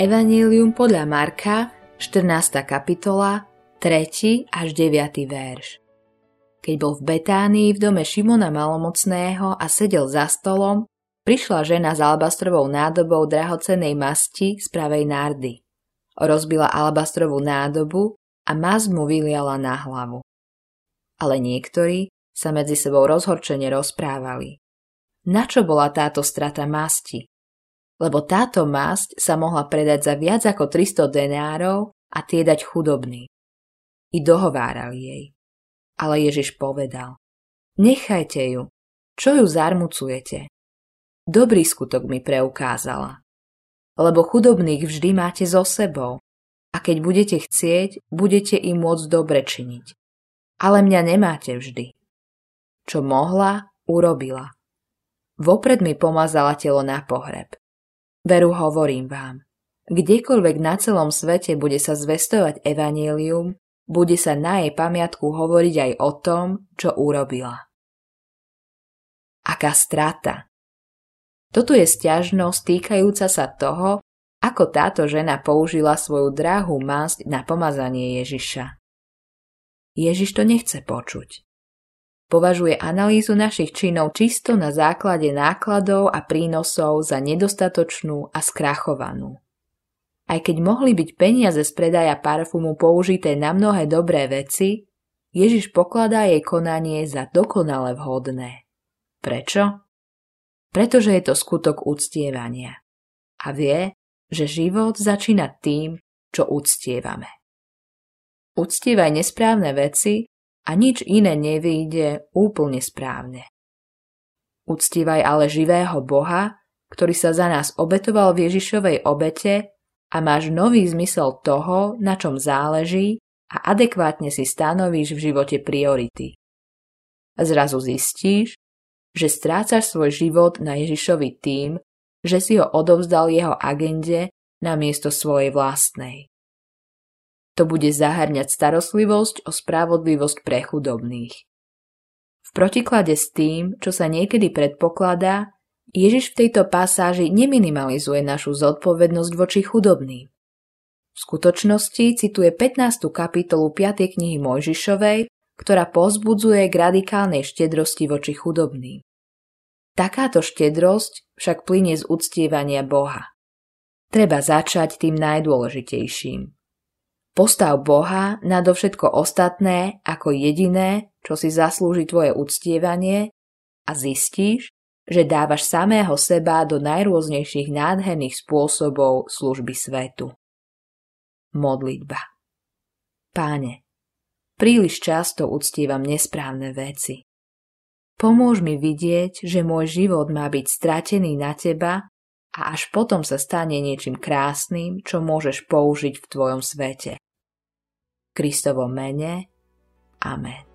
Evangelium podľa Marka, 14. kapitola, 3. až 9. verš. Keď bol v Betánii v dome Šimona Malomocného a sedel za stolom, prišla žena s alabastrovou nádobou drahocenej masti z pravej nárdy. Rozbila alabastrovú nádobu a masť mu vyliala na hlavu. Ale niektorí sa medzi sebou rozhorčene rozprávali. Na čo bola táto strata masti? Lebo táto masť sa mohla predať za viac ako 300 denárov a tie dať chudobný. I dohovárali jej. Ale Ježiš povedal, nechajte ju, čo ju zarmucujete? Dobrý skutok mi preukázala. Lebo chudobných vždy máte so sebou a keď budete chcieť, budete im môcť dobre činiť. Ale mňa nemáte vždy. Čo mohla, urobila. Vopred mi pomazala telo na pohreb. Veru hovorím vám, kdekoľvek na celom svete bude sa zvestovať evanielium, bude sa na jej pamiatku hovoriť aj o tom, čo urobila. Aká strata! Toto je stiažnosť týkajúca sa toho, ako táto žena použila svoju drahú masť na pomazanie Ježiša. Ježiš to nechce počuť považuje analýzu našich činov čisto na základe nákladov a prínosov za nedostatočnú a skrachovanú. Aj keď mohli byť peniaze z predaja parfumu použité na mnohé dobré veci, Ježiš pokladá jej konanie za dokonale vhodné. Prečo? Pretože je to skutok uctievania. A vie, že život začína tým, čo uctievame. Uctievaj nesprávne veci a nič iné nevyjde úplne správne. Uctívaj ale živého Boha, ktorý sa za nás obetoval v Ježišovej obete a máš nový zmysel toho, na čom záleží a adekvátne si stanovíš v živote priority. Zrazu zistíš, že strácaš svoj život na Ježišovi tým, že si ho odovzdal jeho agende na miesto svojej vlastnej. To bude zahrňať starostlivosť o spravodlivosť pre chudobných. V protiklade s tým, čo sa niekedy predpokladá, Ježiš v tejto pasáži neminimalizuje našu zodpovednosť voči chudobným. V skutočnosti cituje 15. kapitolu 5. knihy Mojžišovej, ktorá pozbudzuje k radikálnej štedrosti voči chudobným. Takáto štedrosť však plynie z uctievania Boha. Treba začať tým najdôležitejším – Postav Boha nadovšetko ostatné ako jediné, čo si zaslúži tvoje uctievanie a zistíš, že dávaš samého seba do najrôznejších nádherných spôsobov služby svetu. Modlitba Páne, príliš často uctievam nesprávne veci. Pomôž mi vidieť, že môj život má byť stratený na teba a až potom sa stane niečím krásnym, čo môžeš použiť v tvojom svete. Kristovo mene. Amen.